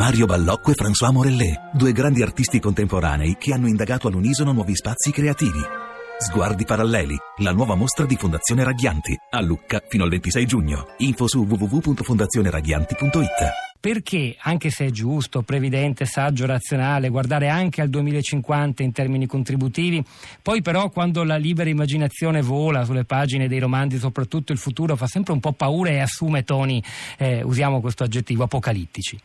Mario Ballocco e François Morellet, due grandi artisti contemporanei che hanno indagato all'unisono nuovi spazi creativi. Sguardi paralleli, la nuova mostra di Fondazione Raghianti, a Lucca fino al 26 giugno. Info su www.fondazioneraghianti.it. Perché, anche se è giusto, previdente, saggio, razionale, guardare anche al 2050 in termini contributivi, poi però quando la libera immaginazione vola sulle pagine dei romanzi, soprattutto il futuro, fa sempre un po' paura e assume toni, eh, usiamo questo aggettivo, apocalittici.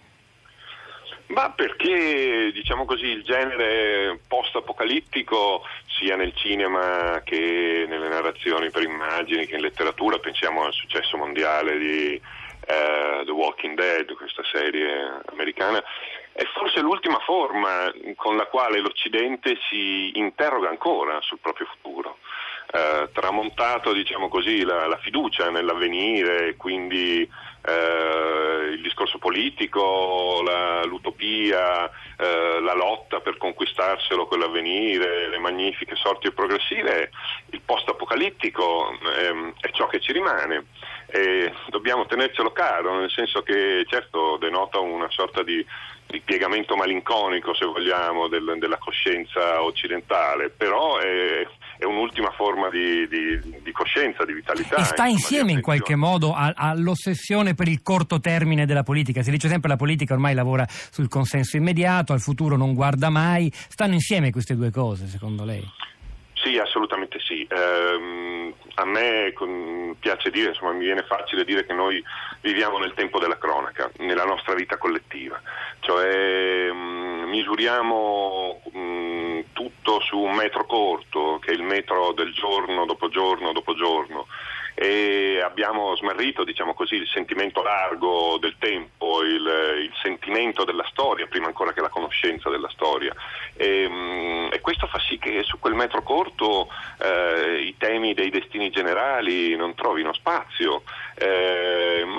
Ma perché, diciamo così, il genere post-apocalittico, sia nel cinema che nelle narrazioni per immagini, che in letteratura, pensiamo al successo mondiale di uh, The Walking Dead, questa serie americana, è forse l'ultima forma con la quale l'Occidente si interroga ancora sul proprio futuro. Uh, tramontato, diciamo così, la, la fiducia nell'avvenire, quindi eh, il discorso politico, la, l'utopia, eh, la lotta per conquistarselo quell'avvenire, le magnifiche sorti progressive, il post-apocalittico ehm, è ciò che ci rimane. E dobbiamo tenercelo caro, nel senso che certo denota una sorta di, di piegamento malinconico, se vogliamo, del, della coscienza occidentale, però è, è un'ultima forma di, di, di, coscienza, di vitalità. E sta insieme in qualche modo a, all'ossessione per il corto termine della politica. Si dice sempre che la politica ormai lavora sul consenso immediato, al futuro non guarda mai. Stanno insieme queste due cose, secondo lei? Sì, assolutamente sì. Eh, a me con, piace dire, insomma, mi viene facile dire che noi viviamo nel tempo della cronaca, nella nostra vita collettiva, cioè mh, mm, misuriamo mh, mm, tutto su un metro corto, che è il metro del giorno dopo giorno dopo giorno e abbiamo smarrito diciamo così, il sentimento largo del tempo, il, il, sentimento della storia, prima ancora che la conoscenza della storia. E, mm, e questo fa sì che su quel metro corto eh, i temi dei destini generali non trovino spazio,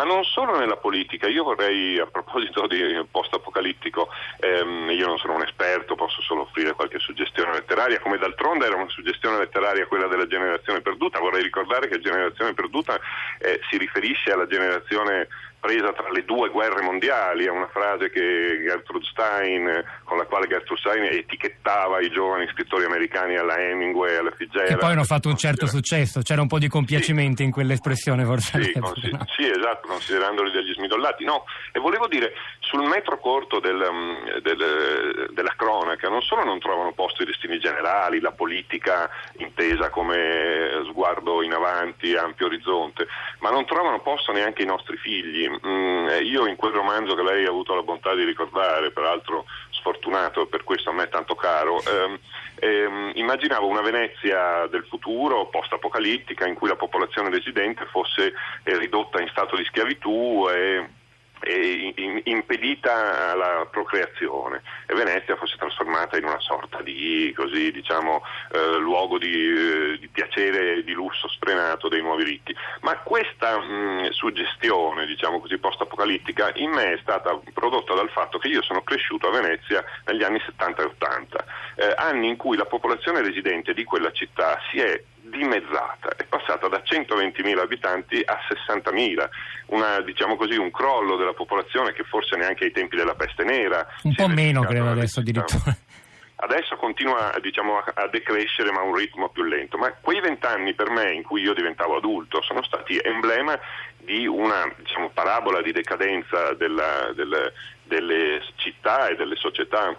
non solo nella politica. Io vorrei, a proposito di post-apocalittico, ehm, io non sono un esperto, posso solo offrire qualche suggestione letteraria, come d'altronde era una suggestione letteraria quella della generazione perduta. Vorrei ricordare che generazione perduta eh, si riferisce alla generazione presa tra le due guerre mondiali, è una frase che Gertrude Stein, con la quale Gertrude Stein etichettava i giovani scrittori americani alla Hemingway, alla Fitzgerald. Che poi hanno fatto un certo successo, c'era un po' di compiacimento sì. in quell'espressione forse. Sì, consi- no? sì, esatto, considerandoli degli smidollati. No, e volevo dire, sul metro corto del, mm, del, della cronaca non solo non trovano posto i destini generali, la politica intesa come sguardo in avanti, ampio orizzonte, ma non trovano posto neanche i nostri figli Mm, io in quel romanzo che lei ha avuto la bontà di ricordare, peraltro sfortunato per questo a me tanto caro, ehm, ehm, immaginavo una Venezia del futuro, post-apocalittica, in cui la popolazione residente fosse eh, ridotta in stato di schiavitù e impedita la procreazione. E Venezia fosse trasformata in una sorta di così, diciamo, eh, luogo di, eh, di, piacere e di lusso sfrenato dei nuovi ricchi. Ma questa mh, suggestione, diciamo così, post-apocalittica in me è stata prodotta dal fatto che io sono cresciuto a Venezia negli anni 70 e 80, eh, anni in cui la popolazione residente di quella città si è dimezzata, è passata da 120.000 abitanti a 60.000, una, diciamo così, un crollo della popolazione che forse neanche ai tempi della peste nera. Un po' meno credo adesso addirittura. Adesso continua diciamo, a decrescere ma a un ritmo più lento, ma quei vent'anni per me in cui io diventavo adulto sono stati emblema di una diciamo, parabola di decadenza della, delle, delle città e delle società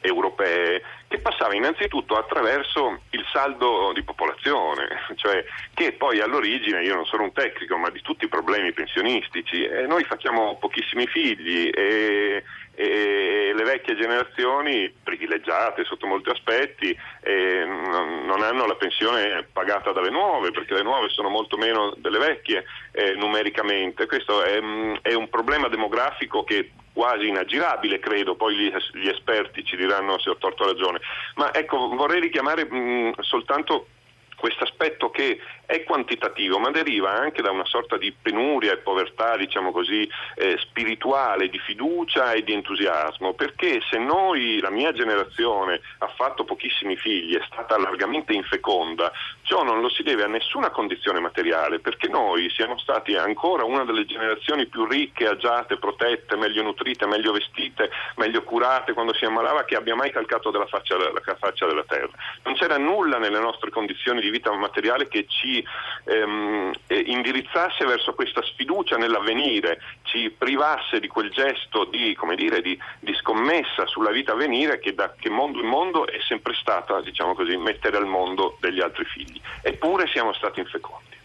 europee che passava innanzitutto attraverso il saldo di popolazione, cioè che poi all'origine, io non sono un tecnico, ma di tutti i problemi pensionistici, e noi facciamo pochissimi figli e, e le vecchie generazioni, privilegiate sotto molti aspetti, eh, non hanno la pensione pagata dalle nuove, perché le nuove sono molto meno delle vecchie eh, numericamente. Questo è, è un problema demografico che quasi inaggirabile, credo, poi gli, gli, esperti ci diranno se ho torto ragione. Ma ecco, vorrei richiamare mh, soltanto questo aspetto che è quantitativo ma deriva anche da una sorta di penuria e povertà diciamo così eh, spirituale, di fiducia e di entusiasmo perché se noi, la mia generazione ha fatto pochissimi figli, è stata largamente infeconda, ciò non lo si deve a nessuna condizione materiale perché noi siamo stati ancora una delle generazioni più ricche, agiate, protette, meglio nutrite, meglio vestite, meglio curate quando si ammalava che abbia mai calcato della faccia, la faccia della terra. Non c'era nulla nelle nostre condizioni di vita materiale che ci ehm, eh, indirizzasse verso questa sfiducia nell'avvenire, ci privasse di quel gesto di, dire, di, di scommessa sulla vita a venire che da che mondo in mondo è sempre stata, diciamo così, mettere al mondo degli altri figli. Eppure siamo stati infecondi.